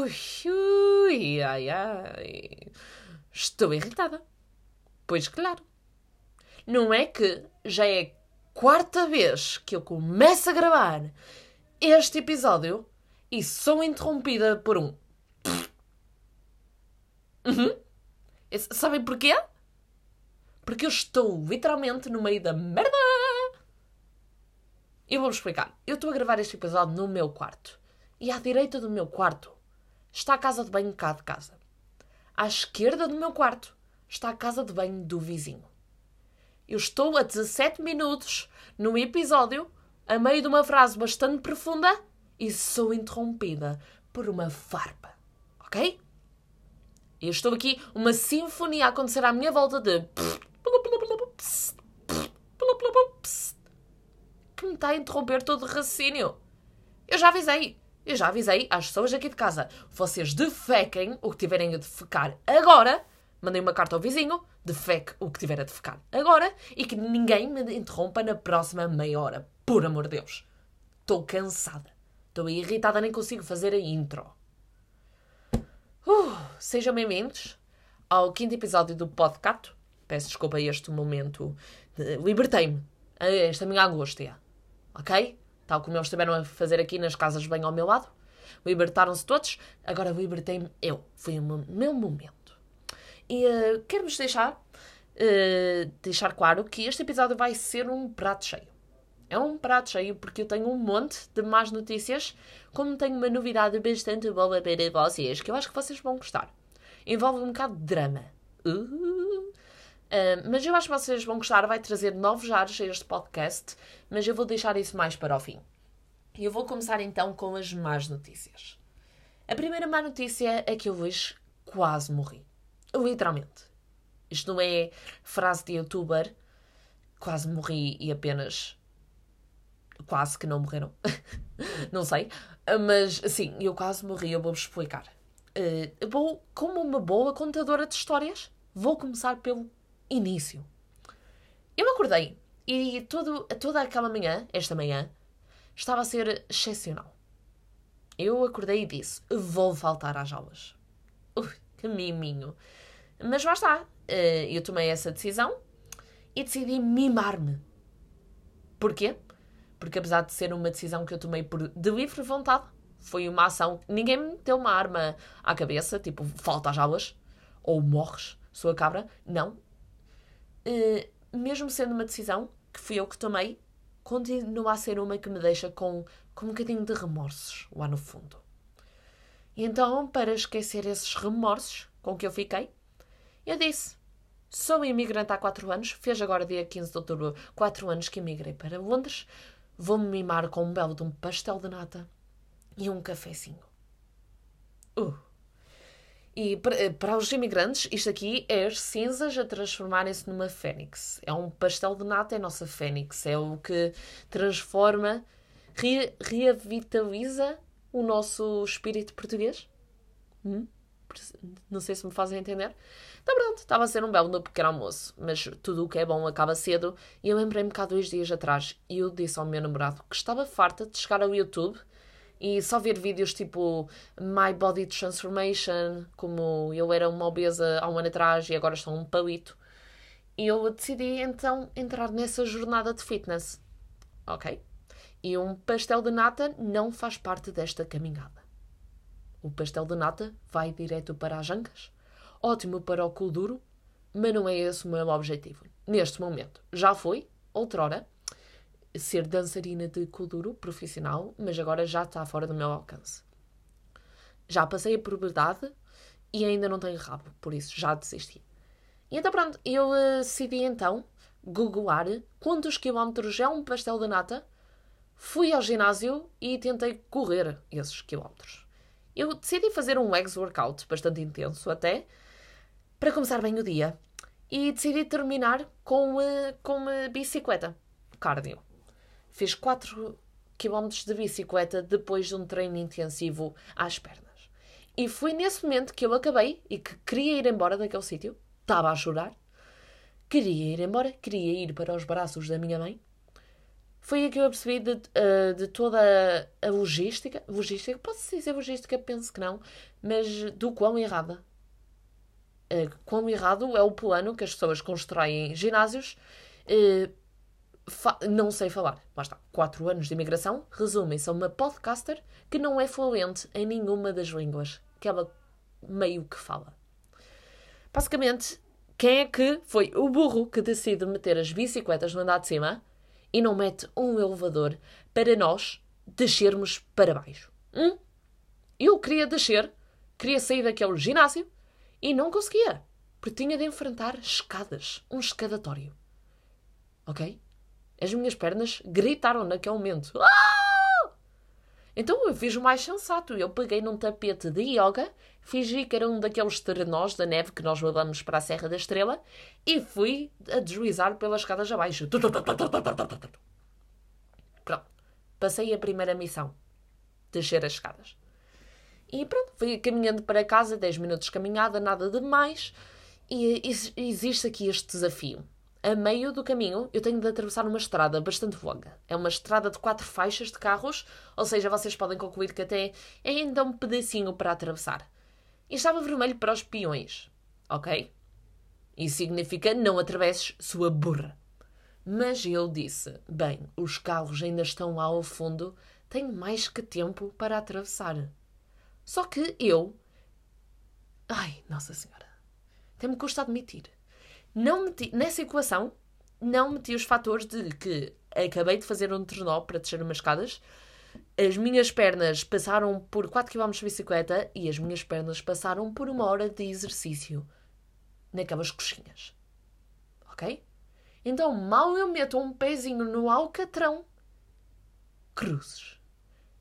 Ui, ui, ai, ai. Estou irritada. Pois claro. Não é que já é quarta vez que eu começo a gravar este episódio e sou interrompida por um. Uhum. Sabem porquê? Porque eu estou literalmente no meio da merda. Eu vou-vos explicar. Eu estou a gravar este episódio no meu quarto. E à direita do meu quarto está a casa de banho cá de casa. À esquerda do meu quarto está a casa de banho do vizinho. Eu estou a 17 minutos no episódio, a meio de uma frase bastante profunda, e sou interrompida por uma farpa. Ok? Eu estou aqui, uma sinfonia a acontecer à minha volta de. que me está a interromper todo o raciocínio. Eu já avisei. Eu já avisei às pessoas aqui de casa. Vocês defequem o que tiverem a defecar agora. Mandei uma carta ao vizinho. Defeque o que tiver a defecar agora. E que ninguém me interrompa na próxima meia hora. Por amor de Deus. Estou cansada. Estou irritada, nem consigo fazer a intro. Uh, sejam bem-vindos ao quinto episódio do podcast. Peço desculpa a este momento. Libertei-me. A esta minha angústia. Ok? Tal como eles estiveram a fazer aqui nas casas bem ao meu lado. Libertaram-se todos, agora libertei-me eu. Foi o meu momento. E uh, quero-vos deixar, uh, deixar claro que este episódio vai ser um prato cheio. É um prato cheio porque eu tenho um monte de más notícias, como tenho uma novidade bastante boa para vocês, que eu acho que vocês vão gostar. Envolve um bocado de drama. Uh, Uh, mas eu acho que vocês vão gostar, vai trazer novos ares a este podcast, mas eu vou deixar isso mais para o fim. E eu vou começar então com as más notícias. A primeira má notícia é que eu hoje quase morri. Literalmente. Isto não é frase de youtuber, quase morri e apenas. Quase que não morreram. não sei. Mas sim, eu quase morri, eu vou-vos explicar. Uh, vou, como uma boa contadora de histórias, vou começar pelo início. Eu acordei e todo, toda aquela manhã, esta manhã, estava a ser excepcional. Eu acordei e disse: Vou faltar às aulas. Ui, que miminho. Mas lá está. Eh, eu tomei essa decisão e decidi mimar-me. Porquê? Porque apesar de ser uma decisão que eu tomei por de livre vontade, foi uma ação. Ninguém me deu uma arma à cabeça, tipo, falta às aulas, ou morres, sua cabra. Não, eh, mesmo sendo uma decisão que fui eu que tomei, continua a ser uma que me deixa com, com um bocadinho de remorsos lá no fundo. E então, para esquecer esses remorsos com que eu fiquei, eu disse: sou imigrante há 4 anos, fez agora dia 15 de outubro 4 anos que emigrei para Londres, vou-me mimar com um belo de um pastel de nata e um cafezinho. Uh! E para, para os imigrantes, isto aqui é as cinzas a transformarem-se numa fênix. É um pastel de nata, é a nossa fênix. É o que transforma, re, revitaliza o nosso espírito português. Hum? Não sei se me fazem entender. Então pronto, estava a ser um belo no pequeno almoço. Mas tudo o que é bom acaba cedo. E eu lembrei-me cá dois dias atrás. E eu disse ao meu namorado que estava farta de chegar ao YouTube e só ver vídeos tipo My Body Transformation, como eu era uma obesa há um ano atrás e agora estou um palito. E eu decidi então entrar nessa jornada de fitness. Ok? E um pastel de nata não faz parte desta caminhada. O pastel de nata vai direto para as ancas. Ótimo para o cu duro, mas não é esse o meu objetivo. Neste momento. Já foi, outrora, ser dançarina de kuduro profissional, mas agora já está fora do meu alcance. Já passei a puberdade e ainda não tenho rabo, por isso já desisti. E então pronto, eu uh, decidi então googlar quantos quilómetros é um pastel de nata, fui ao ginásio e tentei correr esses quilómetros. Eu decidi fazer um legs workout bastante intenso até, para começar bem o dia. E decidi terminar com, uh, com bicicleta, cardio. Fiz 4 km de bicicleta depois de um treino intensivo às pernas. E foi nesse momento que eu acabei e que queria ir embora daquele sítio. Estava a chorar. Queria ir embora, queria ir para os braços da minha mãe. Foi aí que eu percebi de, uh, de toda a logística. Logística, posso dizer logística? Penso que não. Mas do quão errada. Uh, quão errado é o plano que as pessoas constroem ginásios. Não sei falar. Lá está. Quatro anos de imigração resumem-se a uma podcaster que não é fluente em nenhuma das línguas que ela meio que fala. Basicamente, quem é que foi o burro que decide meter as bicicletas no andar de cima e não mete um elevador para nós descermos para baixo? Hum? Eu queria descer, queria sair daquele ginásio e não conseguia, porque tinha de enfrentar escadas, um escadatório. Ok? As minhas pernas gritaram naquele momento. Ah! Então eu fiz o mais sensato. Eu peguei num tapete de yoga, fingi que era um daqueles terrenós da neve que nós levamos para a Serra da Estrela e fui a deslizar pelas escadas abaixo. Pronto. Passei a primeira missão. Descer as escadas. E pronto, fui caminhando para casa, 10 minutos de caminhada, nada de mais. E existe aqui este desafio a meio do caminho, eu tenho de atravessar uma estrada bastante longa. É uma estrada de quatro faixas de carros, ou seja, vocês podem concluir que até é ainda um pedacinho para atravessar. E estava vermelho para os peões, ok? Isso significa não atravesses sua burra. Mas eu disse: bem, os carros ainda estão lá ao fundo, tenho mais que tempo para atravessar. Só que eu. Ai, Nossa Senhora. Até me custa admitir não meti, nessa equação, não meti os fatores de que acabei de fazer um trenó para descer umas escadas, as minhas pernas passaram por 4 km de bicicleta e as minhas pernas passaram por uma hora de exercício naquelas coxinhas. Ok? Então, mal eu meto um pezinho no alcatrão, cruzes.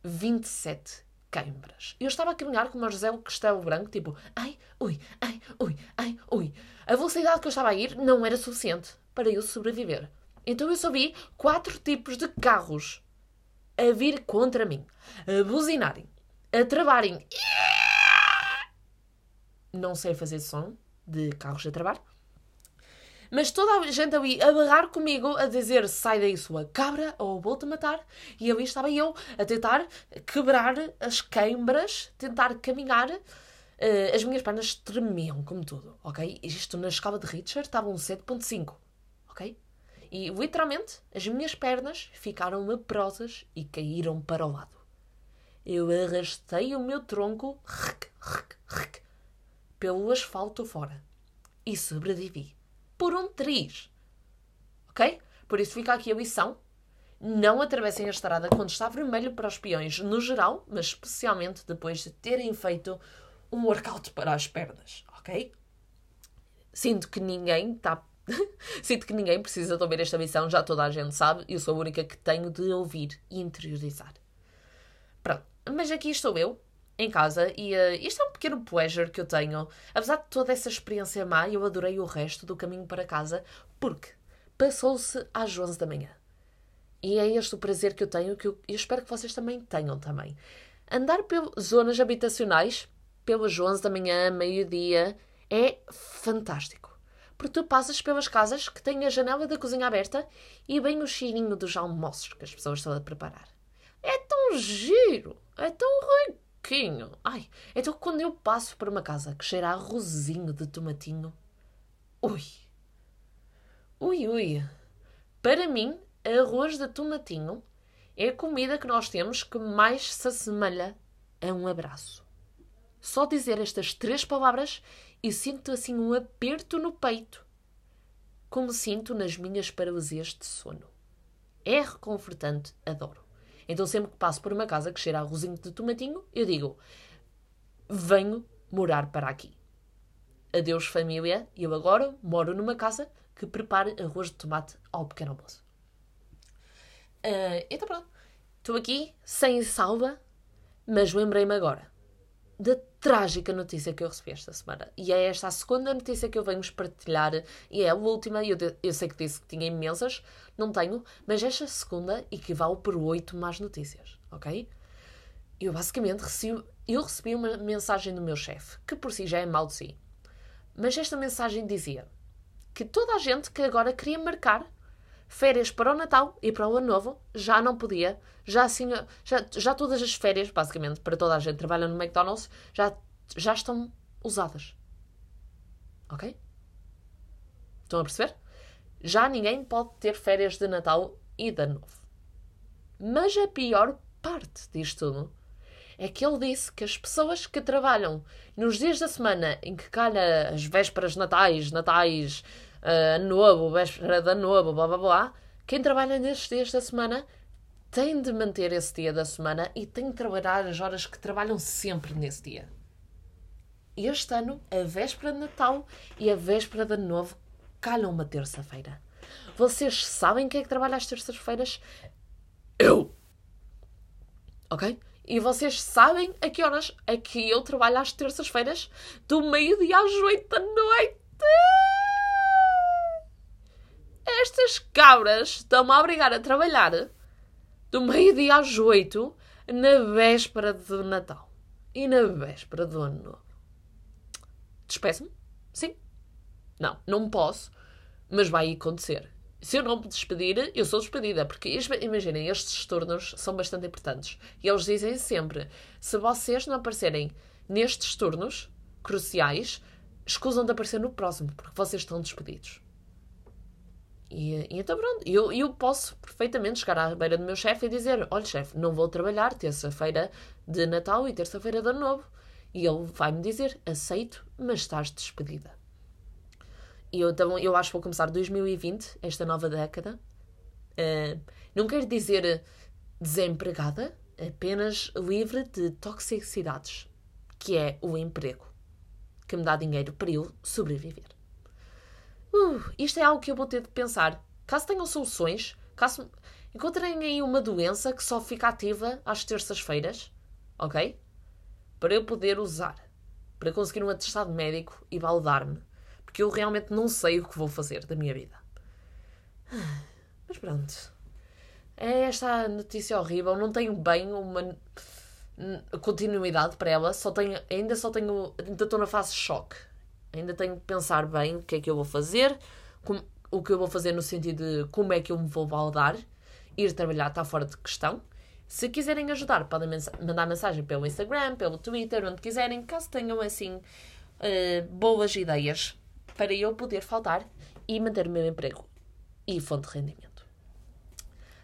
27 câimbras. Eu estava a caminhar com o meu José Castelo Branco, tipo, ai, ui, ai, ui, ai, ui. A velocidade que eu estava a ir não era suficiente para eu sobreviver. Então eu só vi quatro tipos de carros a vir contra mim, a buzinarem, a travarem. Não sei fazer som de carros a travar. Mas toda a gente ali a barrar comigo, a dizer sai daí sua cabra ou vou-te matar. E ali estava eu a tentar quebrar as queimbras, tentar caminhar. Uh, as minhas pernas tremiam, como tudo, ok? Isto na escala de Richard estava um 7.5, ok? E literalmente as minhas pernas ficaram leprosas e caíram para o lado. Eu arrastei o meu tronco pelo asfalto fora e sobrevivi por um triz. Ok? Por isso fica aqui a lição. Não atravessem a estrada quando está vermelho para os peões no geral, mas especialmente depois de terem feito um workout para as pernas, ok? Sinto que ninguém está. Sinto que ninguém precisa de ouvir esta missão, já toda a gente sabe, eu sou a única que tenho de ouvir e interiorizar. Pronto, mas aqui estou eu, em casa e uh, isto é um pequeno pleasure que eu tenho. Apesar de toda essa experiência má, eu adorei o resto do caminho para casa porque passou-se às 11 da manhã. E é este o prazer que eu tenho, que eu, eu espero que vocês também tenham também. Andar pelas zonas habitacionais, pelas 11 da manhã, meio-dia, é fantástico. Porque tu passas pelas casas que têm a janela da cozinha aberta e bem o cheirinho dos almoços que as pessoas estão a preparar. É tão giro, é tão rico pouquinho. Ai, então quando eu passo por uma casa que cheira a arrozinho de tomatinho. Ui. Ui, ui. Para mim, arroz de tomatinho é a comida que nós temos que mais se assemelha a um abraço. Só dizer estas três palavras e sinto assim um aperto no peito, como sinto nas minhas paralisias de sono. É reconfortante, adoro. Então sempre que passo por uma casa que cheira a arrozinho de tomatinho, eu digo: venho morar para aqui. Adeus família, eu agora moro numa casa que prepara arroz de tomate ao pequeno almoço. Uh, então pronto, estou aqui sem salva, mas lembrei-me agora da trágica notícia que eu recebi esta semana. E é esta a segunda notícia que eu venho partilhar, e é a última, eu, eu sei que disse que tinha imensas, não tenho, mas esta segunda equivale por oito más notícias, ok? Eu basicamente recebi, eu recebi uma mensagem do meu chefe, que por si já é mal de si. Mas esta mensagem dizia que toda a gente que agora queria marcar férias para o Natal e para o Ano Novo já não podia. Já assim, já, já todas as férias, basicamente, para toda a gente que trabalha no McDonald's, já, já estão usadas. Ok? Estão a perceber? Já ninguém pode ter férias de Natal e de Ano Novo. Mas a pior parte disto tudo é que ele disse que as pessoas que trabalham nos dias da semana em que calha as vésperas natais, natais, uh, novo, véspera ano novo, blá blá blá, quem trabalha nestes dias da semana tem de manter esse dia da semana e tem de trabalhar as horas que trabalham sempre nesse dia. Este ano, a véspera de Natal e a véspera de Novo calham uma terça-feira. Vocês sabem quem é que trabalha às terças-feiras? Eu! Ok? E vocês sabem a que horas é que eu trabalho às terças-feiras? Do meio-dia às oito da noite! Estas cabras estão-me a obrigar a trabalhar do meio-dia às oito na véspera do Natal e na véspera do Ano Novo. Despeço-me? Sim. Não, não posso, mas vai acontecer se eu não me despedir, eu sou despedida. Porque, imaginem, estes turnos são bastante importantes. E eles dizem sempre: se vocês não aparecerem nestes turnos cruciais, escusam de aparecer no próximo, porque vocês estão despedidos. E, e então, pronto, eu, eu posso perfeitamente chegar à beira do meu chefe e dizer: olha, chefe, não vou trabalhar terça-feira de Natal e terça-feira de Ano Novo. E ele vai-me dizer: aceito, mas estás despedida. E eu, então, eu acho que vou começar 2020, esta nova década. Uh, não quero dizer desempregada, apenas livre de toxicidades, que é o emprego, que me dá dinheiro para eu sobreviver. Uh, isto é algo que eu vou ter de pensar. Caso tenham soluções, caso encontrem aí uma doença que só fica ativa às terças-feiras, ok? Para eu poder usar, para conseguir um atestado médico e validar-me porque eu realmente não sei o que vou fazer da minha vida. Mas pronto. É esta notícia horrível. Não tenho bem uma continuidade para ela. Só tenho, ainda só tenho. Ainda estou na fase de choque. Ainda tenho que pensar bem o que é que eu vou fazer. Como, o que eu vou fazer no sentido de como é que eu me vou baldar. Ir trabalhar está fora de questão. Se quiserem ajudar, podem mandar mensagem pelo Instagram, pelo Twitter, onde quiserem, caso tenham assim uh, boas ideias para eu poder faltar e manter o meu emprego e fonte de rendimento.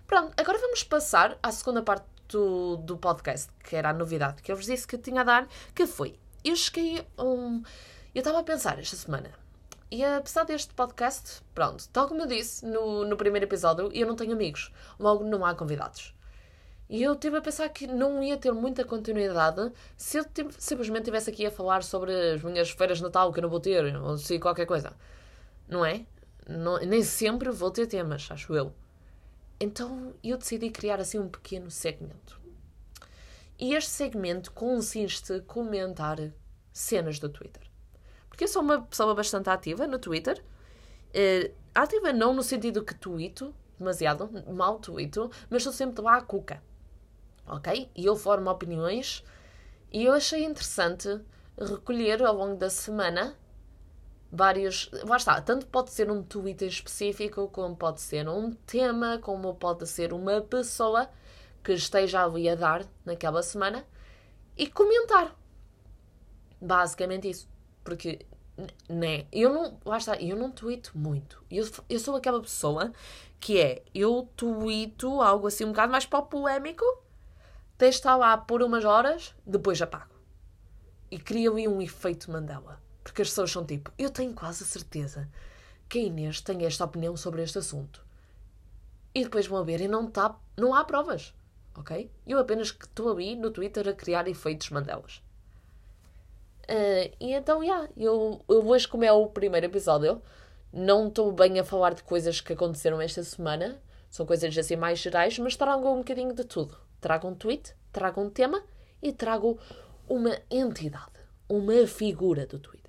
Pronto, agora vamos passar à segunda parte do, do podcast, que era a novidade que eu vos disse que tinha a dar, que foi, eu cheguei a um... Eu estava a pensar esta semana, e apesar deste podcast, pronto, tal como eu disse no, no primeiro episódio, eu não tenho amigos, logo não há convidados. E eu estive a pensar que não ia ter muita continuidade se eu simplesmente estivesse aqui a falar sobre as minhas feiras de Natal que eu não vou ter, ou se qualquer coisa. Não é? Não, nem sempre vou ter temas, acho eu. Então eu decidi criar assim um pequeno segmento. E este segmento consiste em comentar cenas do Twitter. Porque eu sou uma pessoa bastante ativa no Twitter. Uh, ativa não no sentido que tweeto, demasiado, mal tweeto, mas estou sempre lá à cuca ok? E eu formo opiniões e eu achei interessante recolher ao longo da semana vários. Lá está, tanto pode ser um tweet específico, como pode ser um tema, como pode ser uma pessoa que esteja ali a dar naquela semana e comentar. Basicamente isso. Porque, né, eu não, lá está, eu não tweeto muito. Eu, eu sou aquela pessoa que é, eu tweeto algo assim um bocado mais para o polémico Deixo lá por umas horas, depois apago. E cria ali um efeito Mandela. Porque as pessoas são tipo, eu tenho quase a certeza que a Inês tem esta opinião sobre este assunto. E depois vão ver e não, tá, não há provas. Ok? Eu apenas estou ali no Twitter a criar efeitos Mandelas. Uh, e então, yeah, eu, eu hoje, como é o primeiro episódio, não estou bem a falar de coisas que aconteceram esta semana. São coisas assim mais gerais, mas trago um bocadinho de tudo. Trago um tweet, trago um tema e trago uma entidade, uma figura do Twitter.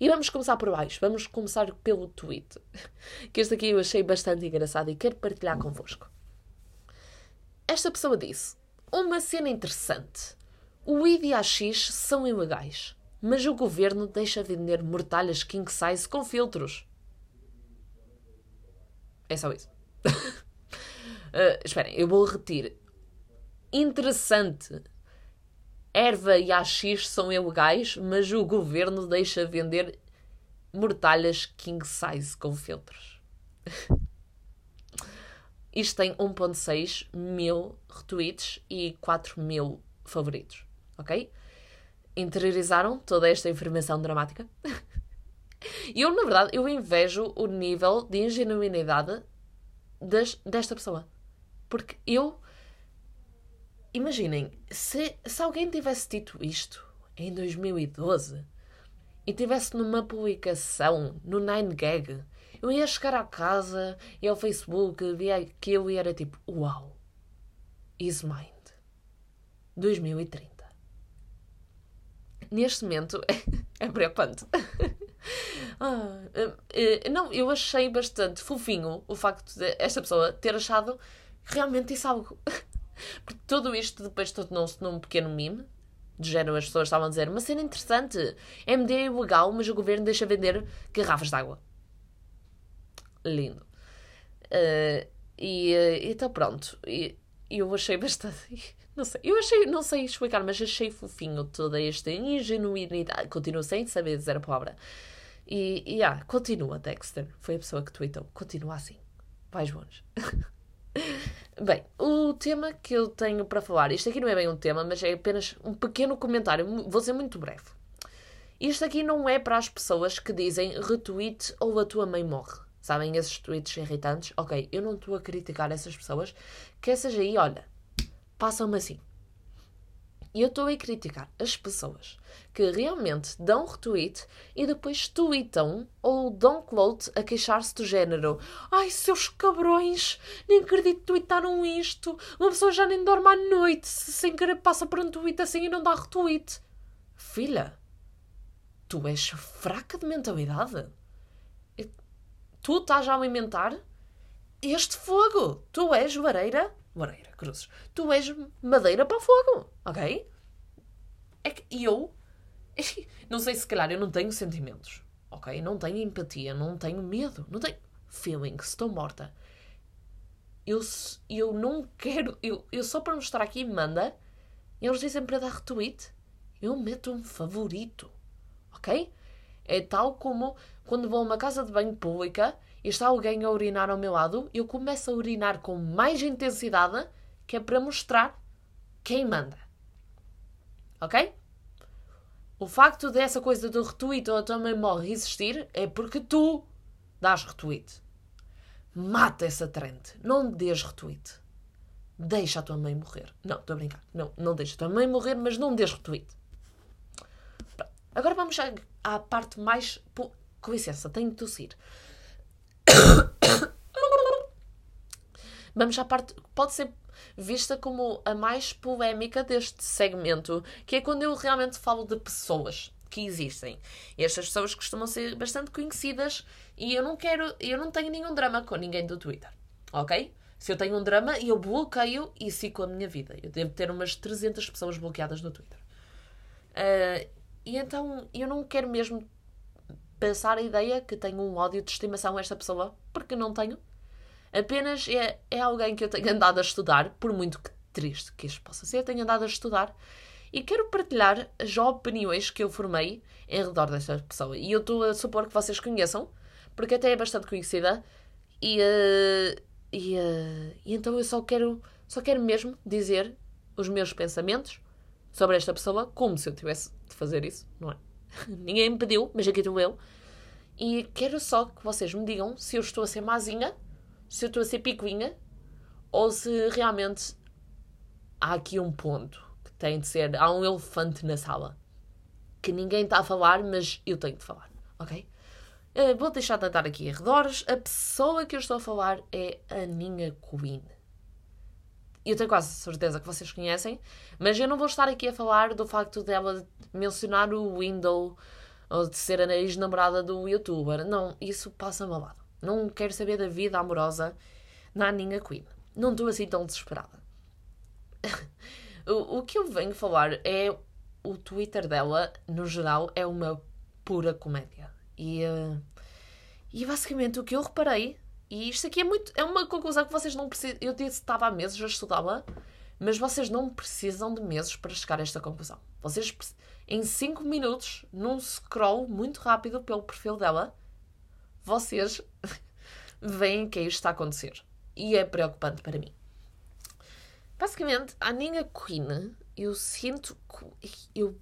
E vamos começar por baixo. Vamos começar pelo tweet. Que este aqui eu achei bastante engraçado e quero partilhar convosco. Esta pessoa disse: Uma cena interessante. O ID e a X são ilegais, mas o governo deixa vender mortalhas king size com filtros. É só isso. uh, esperem, eu vou repetir. Interessante. Erva e AX são ilegais, mas o governo deixa vender mortalhas king size com filtros. Isto tem 1.6 mil retweets e 4 mil favoritos, ok? Interiorizaram toda esta informação dramática? E eu, na verdade, eu invejo o nível de ingenuidade das, desta pessoa. Porque eu. Imaginem, se, se alguém tivesse dito isto em 2012 e tivesse numa publicação no 9gag, eu ia chegar à casa e ao Facebook, via aquilo e era tipo: Uau, is mind. 2030. Neste momento é, preocupante. Ah, uh, não, eu achei bastante fofinho o facto de esta pessoa ter achado que realmente isso algo. Porque tudo isto depois tornou-se num pequeno meme. De género, as pessoas estavam a dizer uma cena interessante. MD é ilegal, mas o governo deixa vender garrafas de água. Lindo. Uh, e então pronto. E eu achei bastante. Não sei, eu achei, não sei explicar, mas achei fofinho toda esta ingenuidade. Continuo sem saber dizer a palavra. E, e ah, continua, Dexter. Foi a pessoa que tweetou. Continua assim. Vais longe. bem, o tema que eu tenho para falar, isto aqui não é bem um tema, mas é apenas um pequeno comentário. Vou ser muito breve. Isto aqui não é para as pessoas que dizem retweet ou a tua mãe morre. Sabem esses tweets irritantes? Ok, eu não estou a criticar essas pessoas, que essas aí, olha, passam-me assim. E eu estou a criticar as pessoas que realmente dão retweet e depois tweetam ou dão quote a queixar-se do género Ai, seus cabrões, nem acredito que tweetaram isto. Uma pessoa já nem dorme à noite se sem querer passa por um tweet assim e não dá retweet. Filha, tu és fraca de mentalidade. Tu estás a alimentar este fogo. Tu és vareira. Vareira, cruzes. Tu és madeira para o fogo, ok? É que eu. Não sei se calhar eu não tenho sentimentos, ok? Não tenho empatia, não tenho medo, não tenho feelings, estou morta. Eu, eu não quero. Eu, eu só para mostrar aqui manda, eles dizem para dar retweet, eu meto um favorito, ok? É tal como quando vou a uma casa de banho pública e está alguém a urinar ao meu lado, eu começo a urinar com mais intensidade, que é para mostrar quem manda. Ok? O facto dessa coisa do retweet ou tua mãe morre existir é porque tu dás retweet. Mata essa trend. Não dês retweet. Deixa a tua mãe morrer. Não, estou a brincar. Não, não deixa a tua mãe morrer, mas não dês retweet. Agora vamos à parte mais. Com licença, tenho de tossir. Vamos à parte. Pode ser vista como a mais polémica deste segmento, que é quando eu realmente falo de pessoas que existem. Estas pessoas costumam ser bastante conhecidas e eu não quero, eu não tenho nenhum drama com ninguém do Twitter, ok? Se eu tenho um drama, eu bloqueio e sigo a minha vida. Eu devo ter umas 300 pessoas bloqueadas no Twitter. Uh, e então eu não quero mesmo pensar a ideia que tenho um ódio de estimação a esta pessoa, porque não tenho. Apenas é, é alguém que eu tenho andado a estudar, por muito que triste que isto possa ser, tenho andado a estudar e quero partilhar as opiniões que eu formei em redor desta pessoa. E eu estou a supor que vocês conheçam, porque até é bastante conhecida. E, uh, e, uh, e então eu só quero, só quero mesmo dizer os meus pensamentos sobre esta pessoa, como se eu tivesse de fazer isso, não é? Ninguém me pediu, mas aqui estou eu. E quero só que vocês me digam se eu estou a ser mazinha se eu estou a ser picuinha ou se realmente há aqui um ponto que tem de ser. Há um elefante na sala que ninguém está a falar, mas eu tenho de falar, ok? Uh, vou deixar de andar aqui arredores. A pessoa que eu estou a falar é a minha Queen. Eu tenho quase certeza que vocês conhecem, mas eu não vou estar aqui a falar do facto dela mencionar o Window ou de ser a ex-namorada do youtuber. Não, isso passa-me ao lado. Não quero saber da vida amorosa na Aninha Queen. Não estou assim tão desesperada. o, o que eu venho falar é o Twitter dela, no geral, é uma pura comédia. E, uh, e basicamente o que eu reparei, E isto aqui é muito. É uma conclusão que vocês não precisam. Eu disse estava há meses, já estudava, mas vocês não precisam de meses para chegar a esta conclusão. Vocês, em 5 minutos, num scroll muito rápido pelo perfil dela, vocês veem que isto está a acontecer. E é preocupante para mim. Basicamente, a Nina Queen, eu sinto que eu,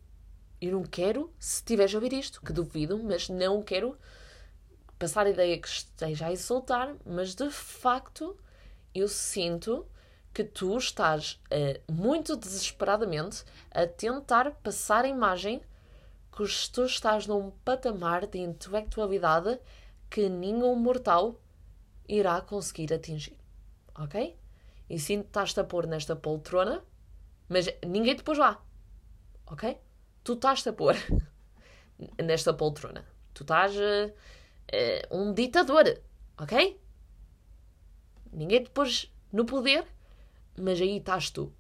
eu não quero, se estiveres a ouvir isto, que duvido, mas não quero passar a ideia que esteja a insultar, mas de facto eu sinto que tu estás uh, muito desesperadamente a tentar passar a imagem que tu estás num patamar de intelectualidade que nenhum mortal irá conseguir atingir. Ok? E sim, estás-te a pôr nesta poltrona, mas ninguém te pôs lá. Ok? Tu estás-te a pôr nesta poltrona. Tu estás uh, uh, um ditador. Ok? Ninguém te pôs no poder, mas aí estás tu.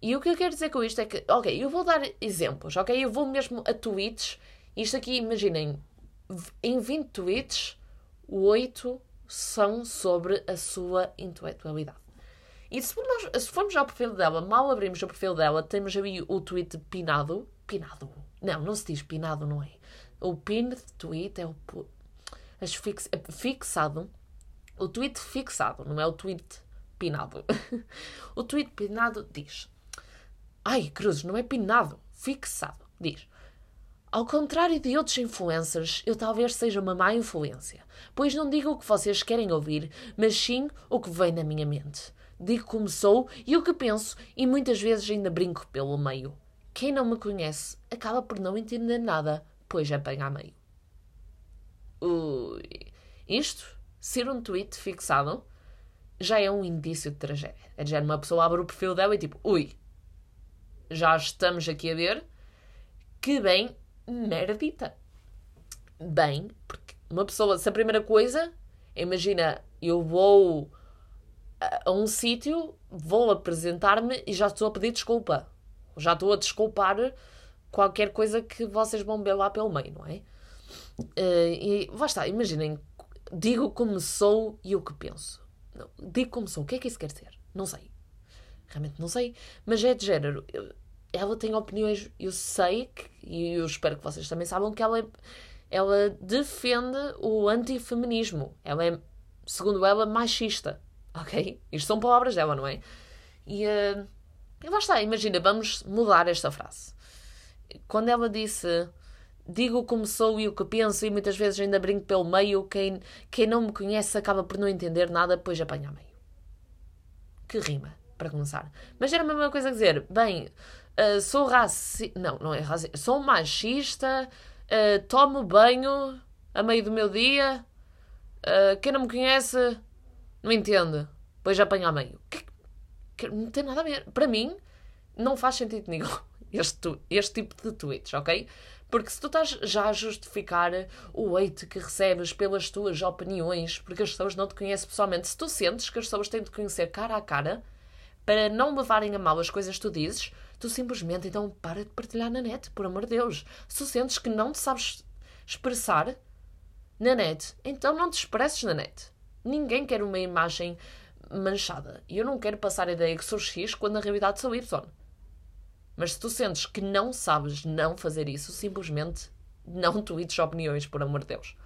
E o que eu quero dizer com isto é que, ok, eu vou dar exemplos, ok? Eu vou mesmo a tweets. Isto aqui, imaginem, em 20 tweets, 8 são sobre a sua intelectualidade. E se formos, se formos ao perfil dela, mal abrimos o perfil dela, temos aí o tweet pinado. Pinado? Não, não se diz pinado, não é? O pinned tweet é o. É fixado. O tweet fixado, não é o tweet pinado. o tweet pinado diz. Ai, Cruzes, não é pinado, fixado. Diz. Ao contrário de outros influencers, eu talvez seja uma má influência, pois não digo o que vocês querem ouvir, mas sim o que vem na minha mente digo como sou e o que penso e muitas vezes ainda brinco pelo meio. Quem não me conhece acaba por não entender nada, pois apanha a meio. Ui. Isto, ser um tweet fixado, já é um indício de tragédia. É de uma pessoa abre o perfil dela e tipo, ui, já estamos aqui a ver que bem merdita. Bem, porque uma pessoa, se a primeira coisa, imagina, eu vou a um sítio, vou apresentar-me e já estou a pedir desculpa. Já estou a desculpar qualquer coisa que vocês vão ver lá pelo meio, não é? Uh, e está, imaginem, digo como sou e o que penso. Não, digo como sou, o que é que isso quer dizer? Não sei. Realmente não sei. Mas é de género. Ela tem opiniões, eu sei, que, e eu espero que vocês também saibam que ela, é, ela defende o antifeminismo. Ela é, segundo ela, machista. Ok? Isto são palavras dela, não é? E, uh, e lá está, imagina, vamos mudar esta frase. Quando ela disse digo como sou e o que penso e muitas vezes ainda brinco pelo meio, quem, quem não me conhece acaba por não entender nada, depois apanha a meio. Que rima, para começar. Mas era a mesma coisa a dizer, bem, uh, sou racista, não, não é racista, sou machista, uh, tomo banho a meio do meu dia, uh, quem não me conhece não entende. Depois já apanha a meio. Que, que, não tem nada a ver. Para mim, não faz sentido nenhum este, este tipo de tweets, ok? Porque se tu estás já a justificar o hate que recebes pelas tuas opiniões, porque as pessoas não te conhecem pessoalmente, se tu sentes que as pessoas têm de conhecer cara a cara para não levarem a mal as coisas que tu dizes, tu simplesmente então para de partilhar na net, por amor de Deus. Se sentes que não te sabes expressar na net, então não te expresses na net. Ninguém quer uma imagem manchada. E eu não quero passar a ideia que sou X quando na realidade sou Y. Mas se tu sentes que não sabes não fazer isso, simplesmente não tweets opiniões, por amor de Deus.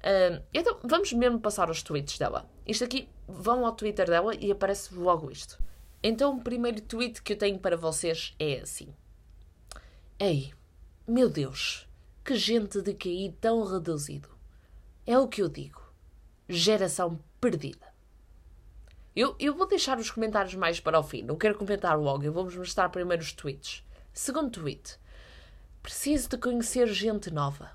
Uh, então, vamos mesmo passar aos tweets dela. Isto aqui, vão ao Twitter dela e aparece logo isto. Então, o primeiro tweet que eu tenho para vocês é assim: Ei, meu Deus, que gente de QI tão reduzido. É o que eu digo geração perdida. Eu, eu vou deixar os comentários mais para o fim, não quero comentar logo, eu vou-vos mostrar primeiro os tweets. Segundo tweet: Preciso de conhecer gente nova.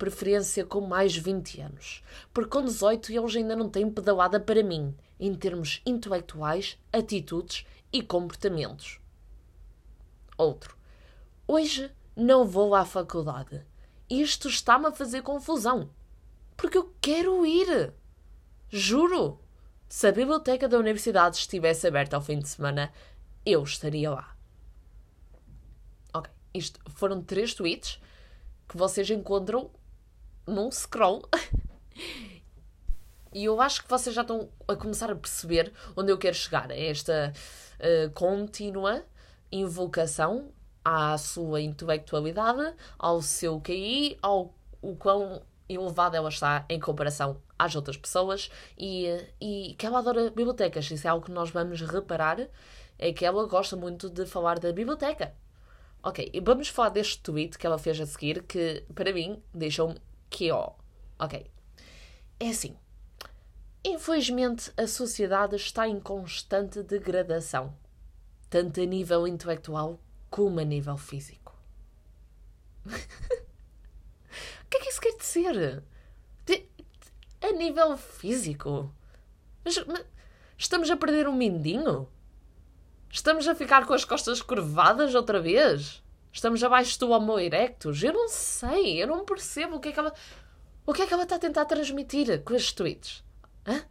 Preferência com mais 20 anos, porque com 18 eles ainda não têm pedalada para mim, em termos intelectuais, atitudes e comportamentos. Outro: Hoje não vou à faculdade. Isto está-me a fazer confusão. Porque eu quero ir. Juro! Se a biblioteca da universidade estivesse aberta ao fim de semana, eu estaria lá. Ok, isto foram três tweets que vocês encontram num scroll. E eu acho que vocês já estão a começar a perceber onde eu quero chegar. É esta uh, contínua invocação à sua intelectualidade, ao seu QI, ao o quão elevado ela está em comparação às outras pessoas e, e que ela adora bibliotecas. Isso é algo que nós vamos reparar, é que ela gosta muito de falar da biblioteca. Ok, e vamos falar deste tweet que ela fez a seguir, que para mim deixou-me que ó. Ok. É assim. Infelizmente, a sociedade está em constante degradação, tanto a nível intelectual como a nível físico. o que é que isso quer dizer? A nível físico? Mas, mas, estamos a perder um mindinho? Estamos a ficar com as costas curvadas outra vez? Estamos abaixo do Homo erectus? Eu não sei, eu não percebo o que é que ela. O que é que ela está a tentar transmitir com estes tweets? Hã?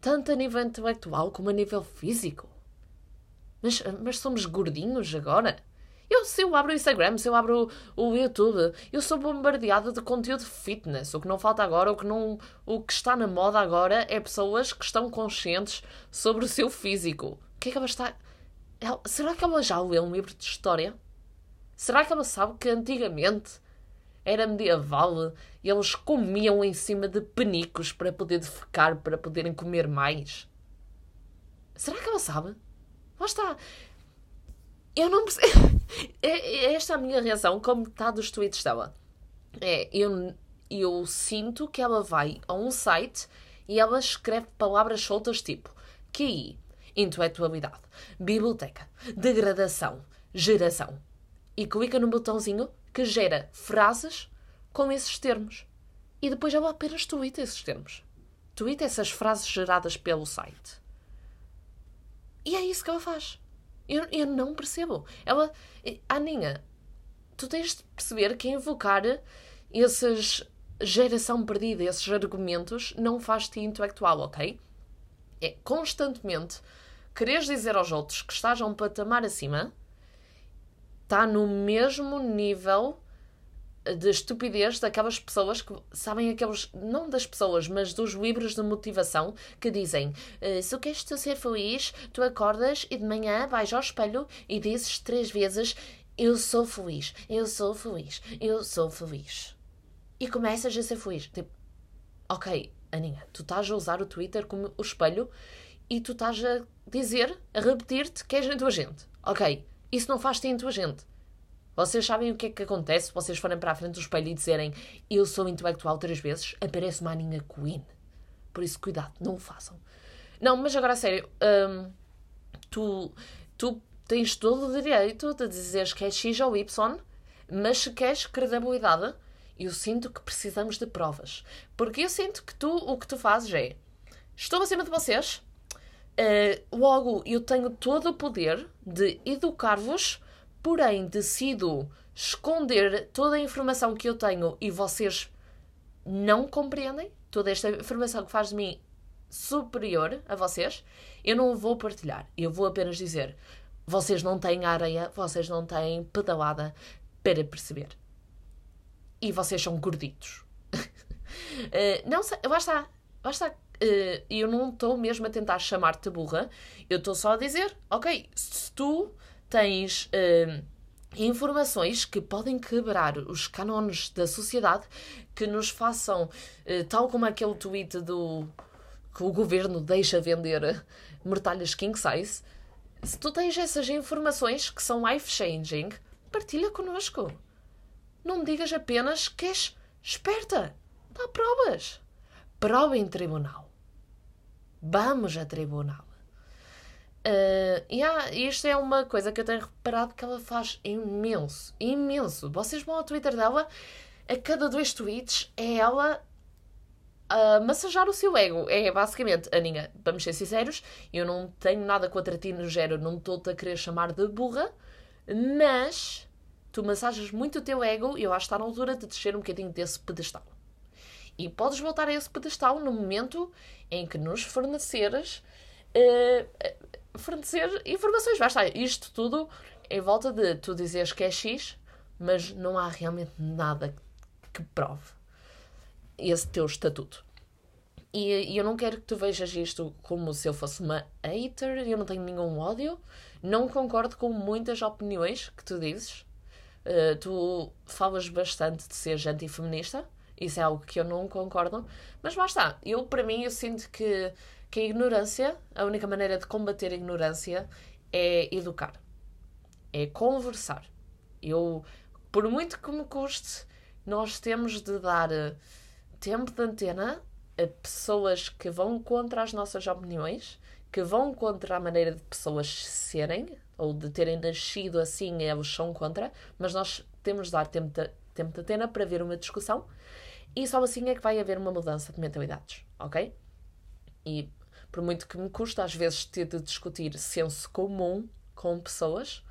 Tanto a nível intelectual como a nível físico. Mas, mas somos gordinhos agora? Eu, se eu abro o Instagram, se eu abro o, o YouTube, eu sou bombardeada de conteúdo fitness. O que não falta agora, o que, não, o que está na moda agora é pessoas que estão conscientes sobre o seu físico. O que é que ela está. Ela, será que ela já leu um livro de história? Será que ela sabe que antigamente era medieval e eles comiam em cima de penicos para poder defecar, para poderem comer mais? Será que ela sabe? Lá está. Eu não percebo. É, é esta a minha reação com metade dos tweets dela. É, eu, eu sinto que ela vai a um site e ela escreve palavras soltas tipo QI, intelectualidade, biblioteca, degradação, geração. E clica no botãozinho que gera frases com esses termos. E depois ela apenas tweeta esses termos. Tweeta essas frases geradas pelo site. E é isso que ela faz. Eu, eu não percebo. Ela. Aninha, tu tens de perceber que invocar esses geração perdida, esses argumentos, não faz-te intelectual, ok? É constantemente quereres dizer aos outros que estás a um patamar acima, está no mesmo nível de estupidez daquelas pessoas que sabem aqueles, não das pessoas, mas dos livros de motivação que dizem eh, se queres tu ser feliz, tu acordas e de manhã vais ao espelho e dizes três vezes eu sou feliz, eu sou feliz, eu sou feliz. E começas a ser feliz. Tipo, ok, Aninha, tu estás a usar o Twitter como o espelho e tu estás a dizer, a repetir-te que és inteligente. Ok, isso não faz-te inteligente. Vocês sabem o que é que acontece se vocês forem para a frente do espelho e disserem eu sou intelectual três vezes? Aparece uma Aninha Queen. Por isso, cuidado, não o façam. Não, mas agora a sério, hum, tu, tu tens todo o direito de dizeres que é X ou Y, mas se queres credibilidade, eu sinto que precisamos de provas. Porque eu sinto que tu, o que tu fazes é estou acima de vocês, uh, logo eu tenho todo o poder de educar-vos porém decido esconder toda a informação que eu tenho e vocês não compreendem, toda esta informação que faz de mim superior a vocês, eu não vou partilhar. Eu vou apenas dizer: vocês não têm areia, vocês não têm pedalada para perceber. E vocês são gorditos. uh, não sei, basta, basta. Uh, eu não estou mesmo a tentar chamar-te burra, eu estou só a dizer: ok, se tu tens uh, informações que podem quebrar os cânones da sociedade, que nos façam, uh, tal como aquele tweet do que o governo deixa vender mortalhas king size. Se tu tens essas informações que são life-changing, partilha connosco. Não digas apenas que és esperta. Dá provas. Prova em tribunal. Vamos a tribunal. Uh, yeah, isto é uma coisa que eu tenho reparado que ela faz imenso, imenso. Vocês vão ao Twitter dela, a cada dois tweets é ela a massajar o seu ego. É basicamente, Aninha, vamos ser sinceros, eu não tenho nada contra ti no género, não estou-te a querer chamar de burra, mas tu massajas muito o teu ego e eu acho que está na altura de descer um bocadinho desse pedestal. E podes voltar a esse pedestal no momento em que nos forneceres. Uh, fornecer informações. Vai estar isto tudo em volta de tu dizeres que é X, mas não há realmente nada que prove esse teu estatuto. E, e eu não quero que tu vejas isto como se eu fosse uma hater, eu não tenho nenhum ódio. Não concordo com muitas opiniões que tu dizes. Uh, tu falas bastante de ser antifeminista. Isso é algo que eu não concordo. Mas lá está. Eu, para mim, eu sinto que, que a ignorância, a única maneira de combater a ignorância é educar. É conversar. Eu, por muito que me custe, nós temos de dar eh, tempo de antena a pessoas que vão contra as nossas opiniões, que vão contra a maneira de pessoas serem, ou de terem nascido assim e eles são contra, mas nós temos de dar tempo de, tempo de antena para ver uma discussão e só assim é que vai haver uma mudança de mentalidades, ok? E por muito que me custa às vezes ter de discutir senso comum com pessoas,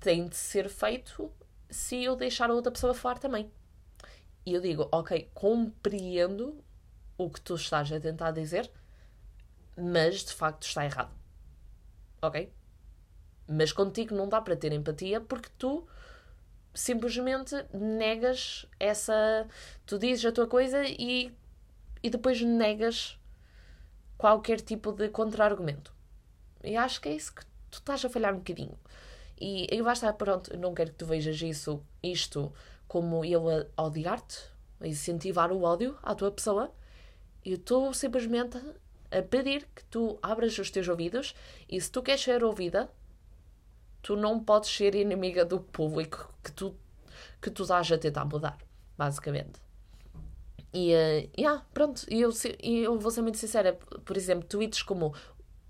tem de ser feito se eu deixar a outra pessoa falar também. E eu digo, ok, compreendo o que tu estás a tentar dizer, mas de facto está errado. Ok? Mas contigo não dá para ter empatia porque tu simplesmente negas essa. Tu dizes a tua coisa e, e depois negas qualquer tipo de contra-argumento. E acho que é isso que tu estás a falhar um bocadinho. E eu estar pronto, não quero que tu vejas isso, isto, como eu a odiar-te, a incentivar o ódio à tua pessoa. Eu estou simplesmente a pedir que tu abras os teus ouvidos e se tu queres ser ouvida, tu não podes ser inimiga do público que tu, que tu estás a tentar mudar, basicamente. E, uh, yeah, pronto, eu, eu vou ser muito sincera. Por exemplo, tweets como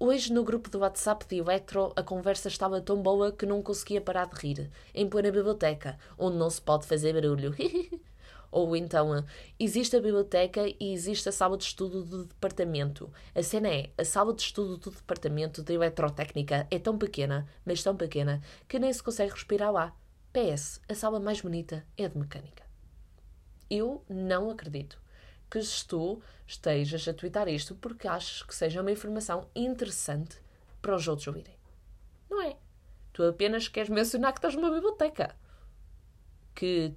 Hoje, no grupo do WhatsApp de Electro, a conversa estava tão boa que não conseguia parar de rir. Em plena biblioteca, onde não se pode fazer barulho. Ou então, existe a biblioteca e existe a sala de estudo do departamento. A cena é, a sala de estudo do departamento de eletrotécnica é tão pequena, mas tão pequena, que nem se consegue respirar lá. PS, a sala mais bonita é a de mecânica. Eu não acredito que tu estejas a twittar isto porque achas que seja uma informação interessante para os outros ouvirem. Não é. Tu apenas queres mencionar que estás numa biblioteca. Que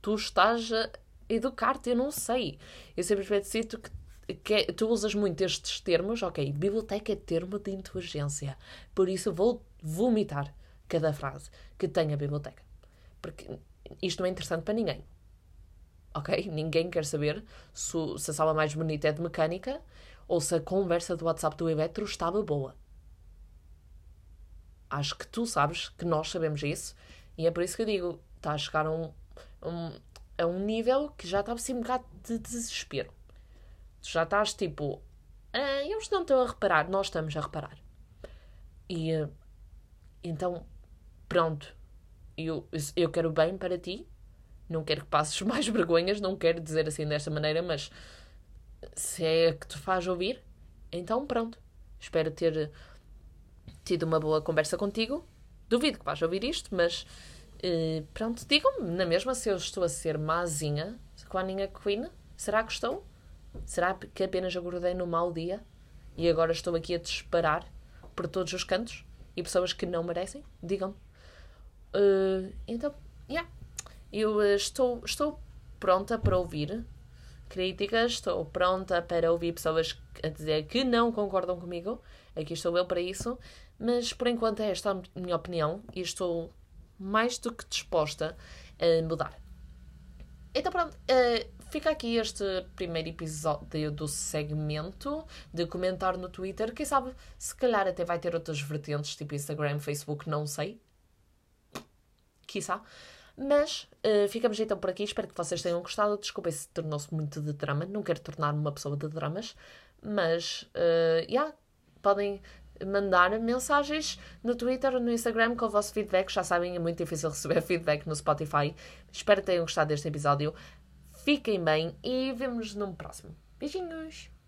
tu estás a educar-te, eu não sei. Eu simplesmente sinto que, que é, tu usas muito estes termos, ok, biblioteca é termo de inteligência, por isso vou vomitar cada frase que tenha biblioteca. Porque isto não é interessante para ninguém. Ok? Ninguém quer saber se, se a sala mais bonita é de mecânica ou se a conversa do WhatsApp do Evetro estava boa. Acho que tu sabes que nós sabemos isso e é por isso que eu digo: está a chegar a um, um, a um nível que já está assim um bocado de desespero. Tu já estás tipo, ah, eles não estão a reparar, nós estamos a reparar. E uh, então, pronto, eu, eu quero bem para ti, não quero que passes mais vergonhas, não quero dizer assim desta maneira, mas se é que te faz ouvir, então pronto. Espero ter tido uma boa conversa contigo. Duvido que vais ouvir isto, mas Uh, pronto, digam-me na mesma se eu estou a ser mazinha com a Ninha Queen. Será que estou? Será que apenas acordei no mau dia e agora estou aqui a disparar por todos os cantos e pessoas que não merecem? Digam-me. Uh, então, yeah. Eu uh, estou, estou pronta para ouvir críticas, estou pronta para ouvir pessoas a dizer que não concordam comigo. Aqui estou eu para isso. Mas por enquanto é esta a minha opinião e estou mais do que disposta a mudar. Então pronto, uh, fica aqui este primeiro episódio do segmento de comentar no Twitter. Quem sabe, se calhar até vai ter outras vertentes, tipo Instagram, Facebook, não sei. Quiçá. Mas uh, ficamos então por aqui. Espero que vocês tenham gostado. Desculpem se tornou-se muito de drama. Não quero tornar-me uma pessoa de dramas. Mas, uh, yeah, podem mandar mensagens no Twitter ou no Instagram com o vosso feedback. Já sabem, é muito difícil receber feedback no Spotify. Espero que tenham gostado deste episódio. Fiquem bem e vemos-nos no próximo. Beijinhos!